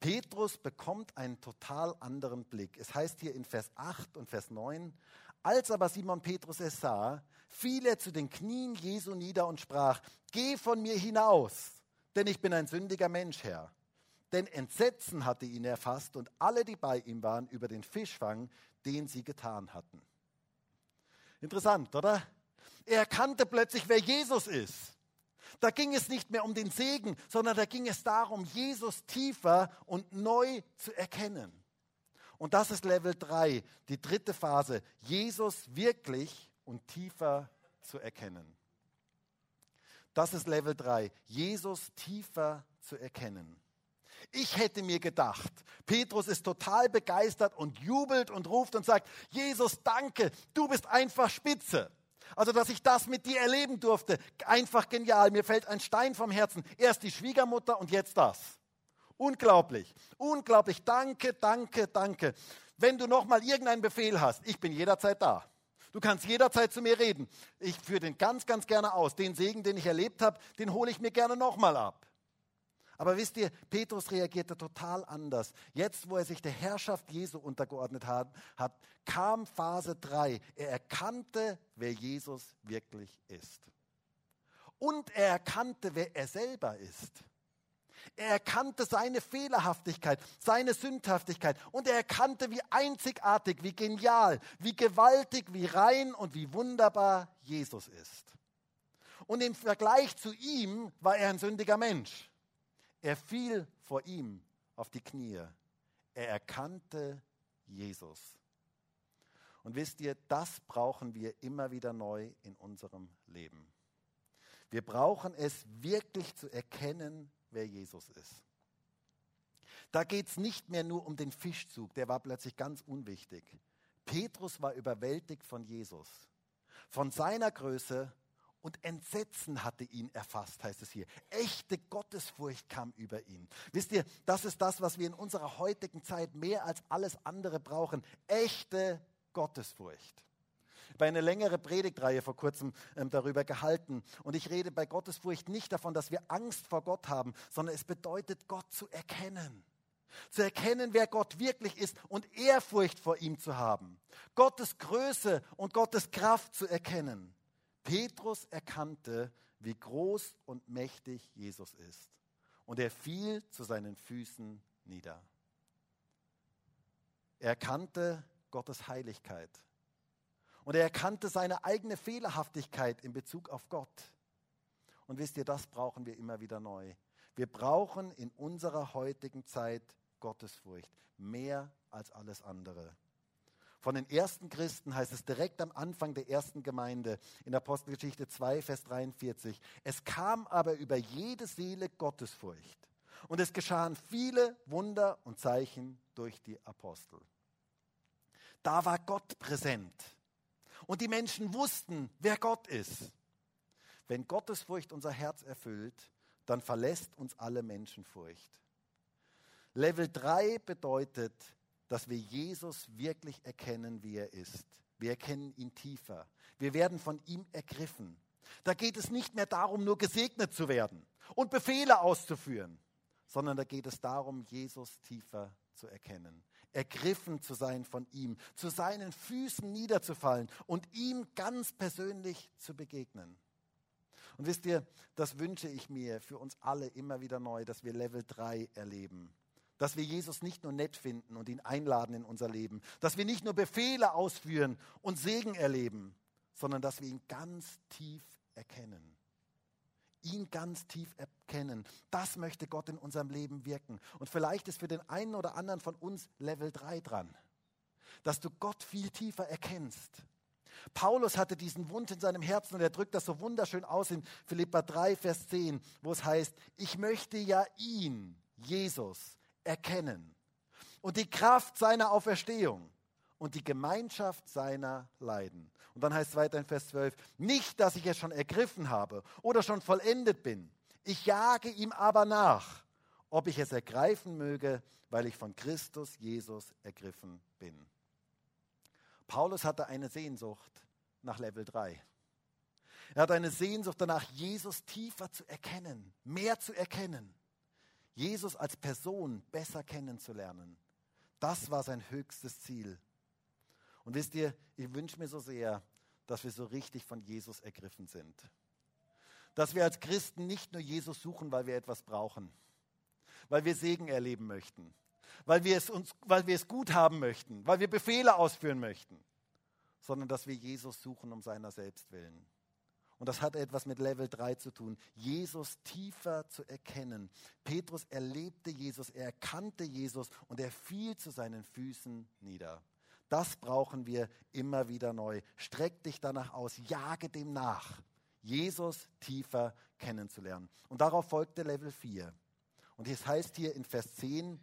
Petrus bekommt einen total anderen Blick. Es heißt hier in Vers 8 und Vers 9, als aber Simon Petrus es sah, fiel er zu den Knien Jesu nieder und sprach, geh von mir hinaus, denn ich bin ein sündiger Mensch, Herr. Denn Entsetzen hatte ihn erfasst und alle, die bei ihm waren, über den Fischfang, den sie getan hatten. Interessant, oder? Er erkannte plötzlich, wer Jesus ist. Da ging es nicht mehr um den Segen, sondern da ging es darum, Jesus tiefer und neu zu erkennen. Und das ist Level 3, die dritte Phase, Jesus wirklich und tiefer zu erkennen. Das ist Level 3, Jesus tiefer zu erkennen. Ich hätte mir gedacht, Petrus ist total begeistert und jubelt und ruft und sagt, Jesus, danke, du bist einfach spitze. Also, dass ich das mit dir erleben durfte, einfach genial. Mir fällt ein Stein vom Herzen. Erst die Schwiegermutter und jetzt das. Unglaublich, unglaublich. Danke, danke, danke. Wenn du noch mal irgendeinen Befehl hast, ich bin jederzeit da. Du kannst jederzeit zu mir reden. Ich führe den ganz, ganz gerne aus. Den Segen, den ich erlebt habe, den hole ich mir gerne noch mal ab. Aber wisst ihr, Petrus reagierte total anders. Jetzt, wo er sich der Herrschaft Jesu untergeordnet hat, hat kam Phase 3. Er erkannte, wer Jesus wirklich ist. Und er erkannte, wer er selber ist. Er erkannte seine Fehlerhaftigkeit, seine Sündhaftigkeit und er erkannte, wie einzigartig, wie genial, wie gewaltig, wie rein und wie wunderbar Jesus ist. Und im Vergleich zu ihm war er ein sündiger Mensch. Er fiel vor ihm auf die Knie. Er erkannte Jesus. Und wisst ihr, das brauchen wir immer wieder neu in unserem Leben. Wir brauchen es wirklich zu erkennen, wer Jesus ist. Da geht es nicht mehr nur um den Fischzug, der war plötzlich ganz unwichtig. Petrus war überwältigt von Jesus, von seiner Größe und Entsetzen hatte ihn erfasst, heißt es hier. Echte Gottesfurcht kam über ihn. Wisst ihr, das ist das, was wir in unserer heutigen Zeit mehr als alles andere brauchen. Echte Gottesfurcht. Ich habe eine längere Predigtreihe vor kurzem ähm, darüber gehalten. Und ich rede bei Gottesfurcht nicht davon, dass wir Angst vor Gott haben, sondern es bedeutet, Gott zu erkennen. Zu erkennen, wer Gott wirklich ist und Ehrfurcht vor ihm zu haben. Gottes Größe und Gottes Kraft zu erkennen. Petrus erkannte, wie groß und mächtig Jesus ist. Und er fiel zu seinen Füßen nieder. Er erkannte Gottes Heiligkeit. Und er erkannte seine eigene Fehlerhaftigkeit in Bezug auf Gott. Und wisst ihr, das brauchen wir immer wieder neu. Wir brauchen in unserer heutigen Zeit Gottesfurcht mehr als alles andere. Von den ersten Christen heißt es direkt am Anfang der ersten Gemeinde in Apostelgeschichte 2, Vers 43. Es kam aber über jede Seele Gottesfurcht. Und es geschahen viele Wunder und Zeichen durch die Apostel. Da war Gott präsent. Und die Menschen wussten, wer Gott ist. Wenn Gottesfurcht unser Herz erfüllt, dann verlässt uns alle Menschenfurcht. Level 3 bedeutet, dass wir Jesus wirklich erkennen, wie er ist. Wir erkennen ihn tiefer. Wir werden von ihm ergriffen. Da geht es nicht mehr darum, nur gesegnet zu werden und Befehle auszuführen, sondern da geht es darum, Jesus tiefer zu erkennen, ergriffen zu sein von ihm, zu seinen Füßen niederzufallen und ihm ganz persönlich zu begegnen. Und wisst ihr, das wünsche ich mir für uns alle immer wieder neu, dass wir Level 3 erleben dass wir Jesus nicht nur nett finden und ihn einladen in unser Leben, dass wir nicht nur Befehle ausführen und Segen erleben, sondern dass wir ihn ganz tief erkennen. Ihn ganz tief erkennen. Das möchte Gott in unserem Leben wirken. Und vielleicht ist für den einen oder anderen von uns Level 3 dran. dass du Gott viel tiefer erkennst. Paulus hatte diesen Wunsch in seinem Herzen und er drückt das so wunderschön aus in Philippa 3, Vers 10, wo es heißt, ich möchte ja ihn, Jesus, erkennen und die Kraft seiner Auferstehung und die Gemeinschaft seiner Leiden. Und dann heißt es weiter in Vers 12, nicht, dass ich es schon ergriffen habe oder schon vollendet bin. Ich jage ihm aber nach, ob ich es ergreifen möge, weil ich von Christus Jesus ergriffen bin. Paulus hatte eine Sehnsucht nach Level 3. Er hat eine Sehnsucht danach, Jesus tiefer zu erkennen, mehr zu erkennen. Jesus als Person besser kennenzulernen. Das war sein höchstes Ziel. Und wisst ihr, ich wünsche mir so sehr, dass wir so richtig von Jesus ergriffen sind. Dass wir als Christen nicht nur Jesus suchen, weil wir etwas brauchen, weil wir Segen erleben möchten, weil wir es, uns, weil wir es gut haben möchten, weil wir Befehle ausführen möchten, sondern dass wir Jesus suchen um seiner selbst willen. Und das hat etwas mit Level 3 zu tun, Jesus tiefer zu erkennen. Petrus erlebte Jesus, er erkannte Jesus und er fiel zu seinen Füßen nieder. Das brauchen wir immer wieder neu. Streck dich danach aus, jage dem nach, Jesus tiefer kennenzulernen. Und darauf folgte Level 4. Und es heißt hier in Vers 10,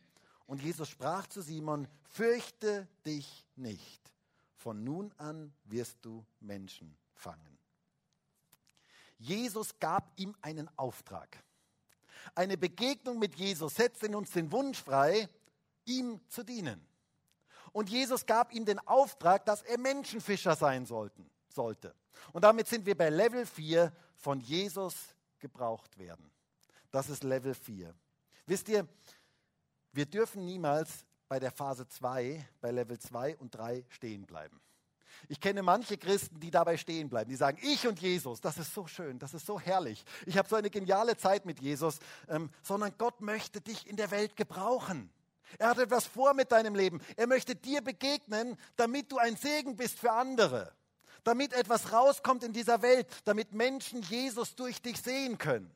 und Jesus sprach zu Simon, fürchte dich nicht, von nun an wirst du Menschen fangen. Jesus gab ihm einen Auftrag. Eine Begegnung mit Jesus setzt in uns den Wunsch frei, ihm zu dienen. Und Jesus gab ihm den Auftrag, dass er Menschenfischer sein sollten, sollte. Und damit sind wir bei Level 4 von Jesus gebraucht werden. Das ist Level 4. Wisst ihr, wir dürfen niemals bei der Phase 2, bei Level 2 und 3 stehen bleiben. Ich kenne manche Christen, die dabei stehen bleiben. Die sagen, ich und Jesus, das ist so schön, das ist so herrlich. Ich habe so eine geniale Zeit mit Jesus, ähm, sondern Gott möchte dich in der Welt gebrauchen. Er hat etwas vor mit deinem Leben. Er möchte dir begegnen, damit du ein Segen bist für andere. Damit etwas rauskommt in dieser Welt, damit Menschen Jesus durch dich sehen können.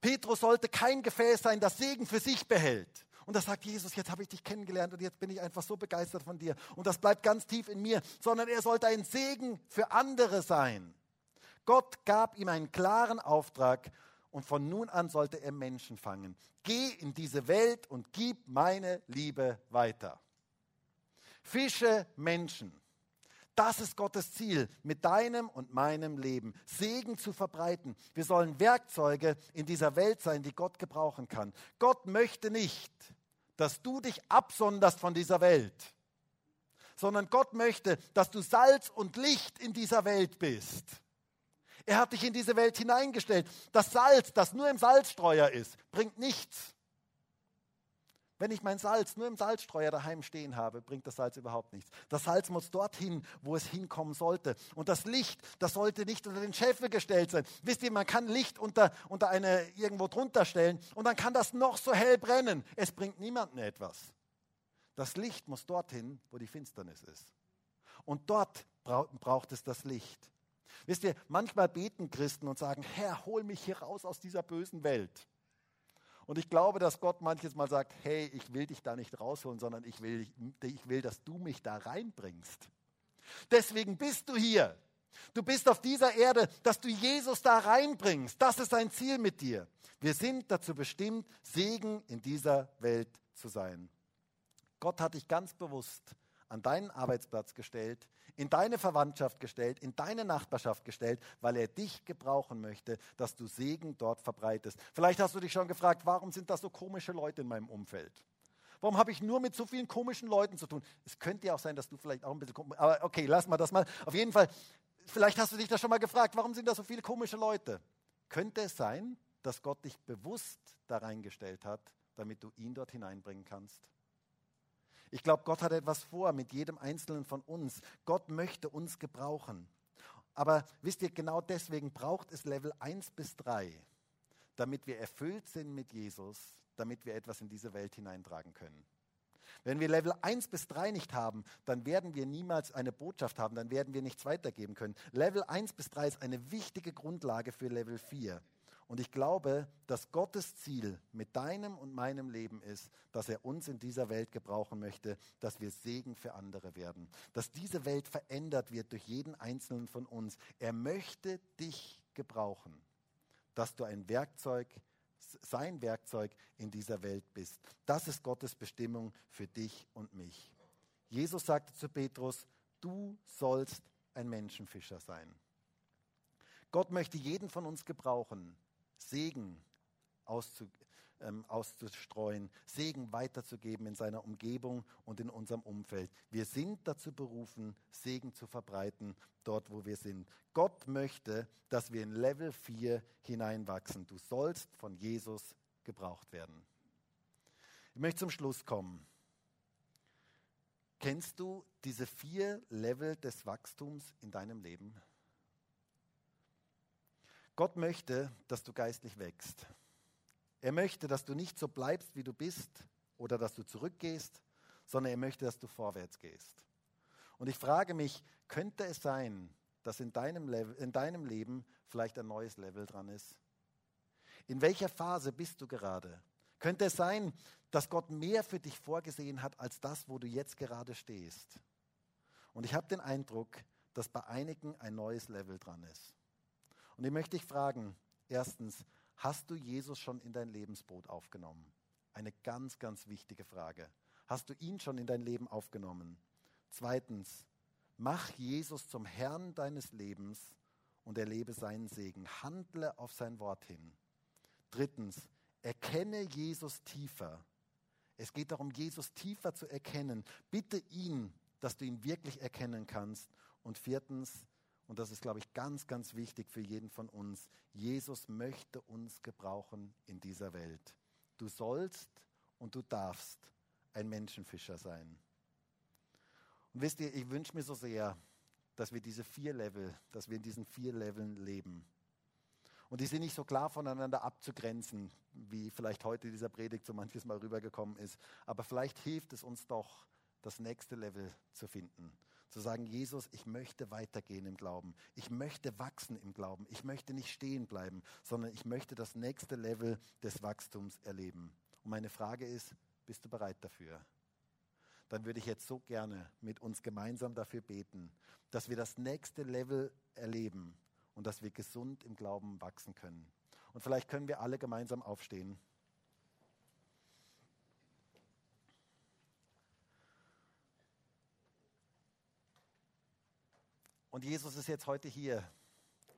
Petrus sollte kein Gefäß sein, das Segen für sich behält. Und da sagt Jesus, jetzt habe ich dich kennengelernt und jetzt bin ich einfach so begeistert von dir. Und das bleibt ganz tief in mir, sondern er sollte ein Segen für andere sein. Gott gab ihm einen klaren Auftrag und von nun an sollte er Menschen fangen. Geh in diese Welt und gib meine Liebe weiter. Fische Menschen. Das ist Gottes Ziel mit deinem und meinem Leben. Segen zu verbreiten. Wir sollen Werkzeuge in dieser Welt sein, die Gott gebrauchen kann. Gott möchte nicht, dass du dich absonderst von dieser Welt, sondern Gott möchte, dass du Salz und Licht in dieser Welt bist. Er hat dich in diese Welt hineingestellt. Das Salz, das nur im Salzstreuer ist, bringt nichts. Wenn ich mein Salz nur im Salzstreuer daheim stehen habe, bringt das Salz überhaupt nichts. Das Salz muss dorthin, wo es hinkommen sollte. Und das Licht, das sollte nicht unter den Scheffel gestellt sein. Wisst ihr, man kann Licht unter, unter eine irgendwo drunter stellen und dann kann das noch so hell brennen. Es bringt niemandem etwas. Das Licht muss dorthin, wo die Finsternis ist. Und dort braucht es das Licht. Wisst ihr, manchmal beten Christen und sagen, Herr, hol mich hier raus aus dieser bösen Welt. Und ich glaube, dass Gott manches Mal sagt, hey, ich will dich da nicht rausholen, sondern ich will, ich will, dass du mich da reinbringst. Deswegen bist du hier. Du bist auf dieser Erde, dass du Jesus da reinbringst. Das ist sein Ziel mit dir. Wir sind dazu bestimmt, Segen in dieser Welt zu sein. Gott hat dich ganz bewusst an deinen Arbeitsplatz gestellt, in deine Verwandtschaft gestellt, in deine Nachbarschaft gestellt, weil er dich gebrauchen möchte, dass du Segen dort verbreitest. Vielleicht hast du dich schon gefragt, warum sind das so komische Leute in meinem Umfeld? Warum habe ich nur mit so vielen komischen Leuten zu tun? Es könnte ja auch sein, dass du vielleicht auch ein bisschen komisch, aber okay, lass mal das mal. Auf jeden Fall, vielleicht hast du dich das schon mal gefragt, warum sind da so viele komische Leute? Könnte es sein, dass Gott dich bewusst da reingestellt hat, damit du ihn dort hineinbringen kannst? Ich glaube, Gott hat etwas vor mit jedem Einzelnen von uns. Gott möchte uns gebrauchen. Aber wisst ihr, genau deswegen braucht es Level 1 bis 3, damit wir erfüllt sind mit Jesus, damit wir etwas in diese Welt hineintragen können. Wenn wir Level 1 bis 3 nicht haben, dann werden wir niemals eine Botschaft haben, dann werden wir nichts weitergeben können. Level 1 bis 3 ist eine wichtige Grundlage für Level 4. Und ich glaube, dass Gottes Ziel mit deinem und meinem Leben ist, dass er uns in dieser Welt gebrauchen möchte, dass wir Segen für andere werden, dass diese Welt verändert wird durch jeden einzelnen von uns. Er möchte dich gebrauchen, dass du ein Werkzeug, sein Werkzeug in dieser Welt bist. Das ist Gottes Bestimmung für dich und mich. Jesus sagte zu Petrus, du sollst ein Menschenfischer sein. Gott möchte jeden von uns gebrauchen, Segen auszu, ähm, auszustreuen, Segen weiterzugeben in seiner Umgebung und in unserem Umfeld. Wir sind dazu berufen, Segen zu verbreiten, dort wo wir sind. Gott möchte, dass wir in Level 4 hineinwachsen. Du sollst von Jesus gebraucht werden. Ich möchte zum Schluss kommen. Kennst du diese vier Level des Wachstums in deinem Leben? Gott möchte, dass du geistlich wächst. Er möchte, dass du nicht so bleibst, wie du bist oder dass du zurückgehst, sondern er möchte, dass du vorwärts gehst. Und ich frage mich, könnte es sein, dass in deinem, Level, in deinem Leben vielleicht ein neues Level dran ist? In welcher Phase bist du gerade? Könnte es sein, dass Gott mehr für dich vorgesehen hat als das, wo du jetzt gerade stehst? Und ich habe den Eindruck, dass bei einigen ein neues Level dran ist. Und ich möchte dich fragen, erstens, hast du Jesus schon in dein Lebensboot aufgenommen? Eine ganz, ganz wichtige Frage. Hast du ihn schon in dein Leben aufgenommen? Zweitens, mach Jesus zum Herrn deines Lebens und erlebe seinen Segen. Handle auf sein Wort hin. Drittens, erkenne Jesus tiefer. Es geht darum, Jesus tiefer zu erkennen. Bitte ihn, dass du ihn wirklich erkennen kannst. Und viertens, und das ist, glaube ich, ganz, ganz wichtig für jeden von uns, Jesus möchte uns gebrauchen in dieser Welt. Du sollst und du darfst ein Menschenfischer sein. Und wisst ihr, ich wünsche mir so sehr, dass wir diese vier Level, dass wir in diesen vier Leveln leben. Und die sind nicht so klar voneinander abzugrenzen, wie vielleicht heute dieser Predigt so manches Mal rübergekommen ist. Aber vielleicht hilft es uns doch, das nächste Level zu finden. Zu sagen, Jesus, ich möchte weitergehen im Glauben. Ich möchte wachsen im Glauben. Ich möchte nicht stehen bleiben, sondern ich möchte das nächste Level des Wachstums erleben. Und meine Frage ist, bist du bereit dafür? Dann würde ich jetzt so gerne mit uns gemeinsam dafür beten, dass wir das nächste Level erleben und dass wir gesund im Glauben wachsen können. Und vielleicht können wir alle gemeinsam aufstehen. Und Jesus ist jetzt heute hier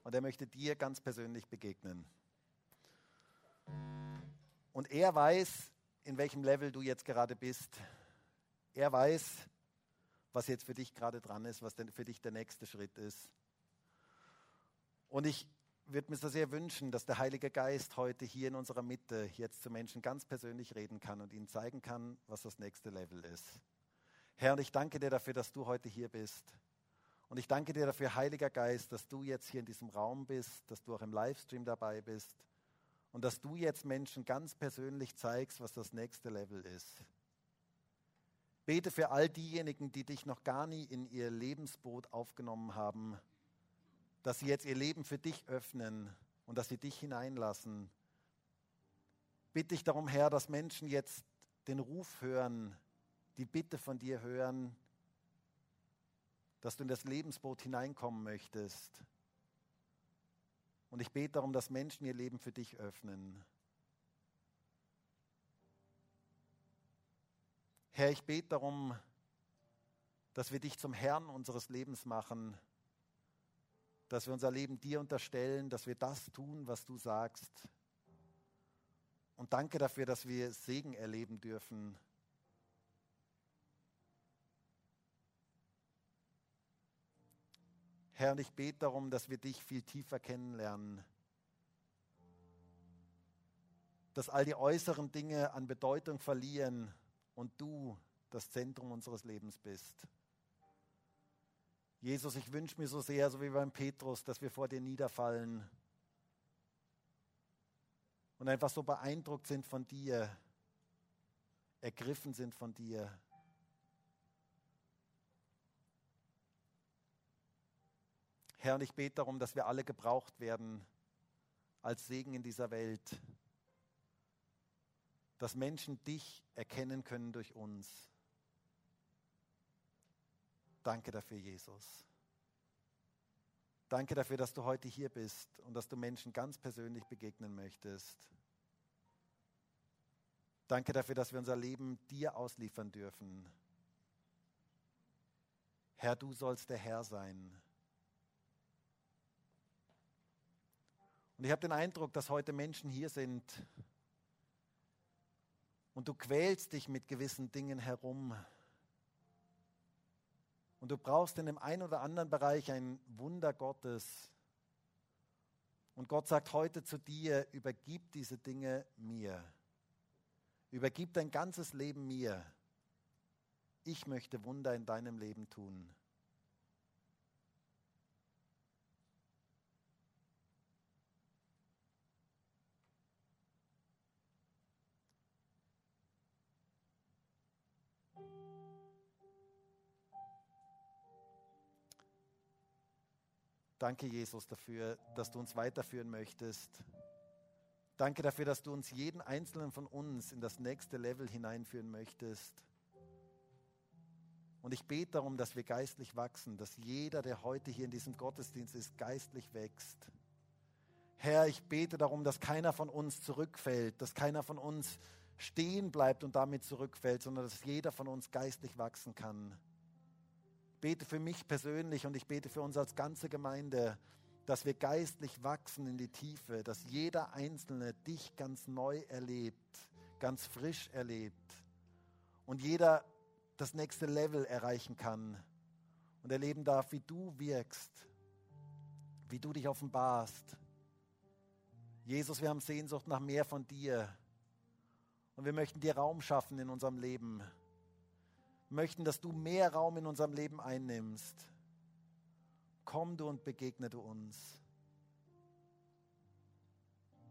und er möchte dir ganz persönlich begegnen. Und er weiß, in welchem Level du jetzt gerade bist. Er weiß, was jetzt für dich gerade dran ist, was denn für dich der nächste Schritt ist. Und ich würde mir so sehr wünschen, dass der Heilige Geist heute hier in unserer Mitte jetzt zu Menschen ganz persönlich reden kann und ihnen zeigen kann, was das nächste Level ist. Herr, und ich danke dir dafür, dass du heute hier bist. Und ich danke dir dafür, Heiliger Geist, dass du jetzt hier in diesem Raum bist, dass du auch im Livestream dabei bist und dass du jetzt Menschen ganz persönlich zeigst, was das nächste Level ist. Bete für all diejenigen, die dich noch gar nie in ihr Lebensboot aufgenommen haben, dass sie jetzt ihr Leben für dich öffnen und dass sie dich hineinlassen. Bitte dich darum, Herr, dass Menschen jetzt den Ruf hören, die Bitte von dir hören, dass du in das Lebensboot hineinkommen möchtest. Und ich bete darum, dass Menschen ihr Leben für dich öffnen. Herr, ich bete darum, dass wir dich zum Herrn unseres Lebens machen, dass wir unser Leben dir unterstellen, dass wir das tun, was du sagst. Und danke dafür, dass wir Segen erleben dürfen Herr, ich bete darum, dass wir dich viel tiefer kennenlernen. Dass all die äußeren Dinge an Bedeutung verlieren und du das Zentrum unseres Lebens bist. Jesus, ich wünsche mir so sehr, so wie beim Petrus, dass wir vor dir niederfallen und einfach so beeindruckt sind von dir, ergriffen sind von dir. Herr, und ich bete darum, dass wir alle gebraucht werden als Segen in dieser Welt, dass Menschen dich erkennen können durch uns. Danke dafür, Jesus. Danke dafür, dass du heute hier bist und dass du Menschen ganz persönlich begegnen möchtest. Danke dafür, dass wir unser Leben dir ausliefern dürfen. Herr, du sollst der Herr sein. Und ich habe den Eindruck, dass heute Menschen hier sind und du quälst dich mit gewissen Dingen herum. Und du brauchst in dem einen oder anderen Bereich ein Wunder Gottes. Und Gott sagt heute zu dir, übergib diese Dinge mir. Übergib dein ganzes Leben mir. Ich möchte Wunder in deinem Leben tun. Danke, Jesus, dafür, dass du uns weiterführen möchtest. Danke dafür, dass du uns jeden einzelnen von uns in das nächste Level hineinführen möchtest. Und ich bete darum, dass wir geistlich wachsen, dass jeder, der heute hier in diesem Gottesdienst ist, geistlich wächst. Herr, ich bete darum, dass keiner von uns zurückfällt, dass keiner von uns stehen bleibt und damit zurückfällt, sondern dass jeder von uns geistlich wachsen kann. Ich bete für mich persönlich und ich bete für uns als ganze Gemeinde, dass wir geistlich wachsen in die Tiefe, dass jeder Einzelne dich ganz neu erlebt, ganz frisch erlebt und jeder das nächste Level erreichen kann und erleben darf, wie du wirkst, wie du dich offenbarst. Jesus, wir haben Sehnsucht nach mehr von dir und wir möchten dir Raum schaffen in unserem Leben. Möchten, dass du mehr Raum in unserem Leben einnimmst komm du und begegne du uns.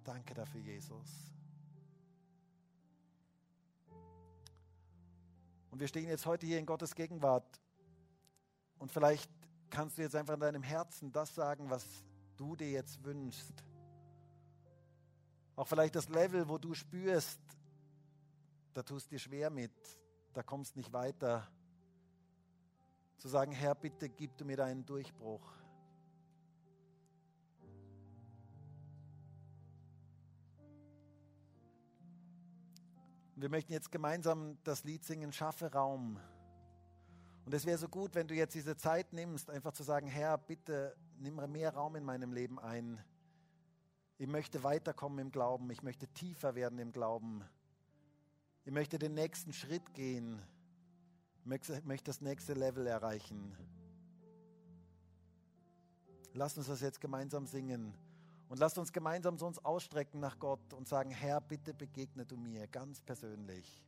Danke dafür, Jesus. Und wir stehen jetzt heute hier in Gottes Gegenwart. Und vielleicht kannst du jetzt einfach in deinem Herzen das sagen, was du dir jetzt wünschst. Auch vielleicht das Level, wo du spürst, da tust du dir schwer mit, da kommst nicht weiter zu sagen, Herr, bitte gib du mir deinen Durchbruch. Wir möchten jetzt gemeinsam das Lied singen, schaffe Raum. Und es wäre so gut, wenn du jetzt diese Zeit nimmst, einfach zu sagen, Herr, bitte nimm mehr Raum in meinem Leben ein. Ich möchte weiterkommen im Glauben, ich möchte tiefer werden im Glauben. Ich möchte den nächsten Schritt gehen möchte das nächste Level erreichen. Lass uns das jetzt gemeinsam singen und lasst uns gemeinsam so uns ausstrecken nach Gott und sagen, Herr, bitte begegne du mir ganz persönlich.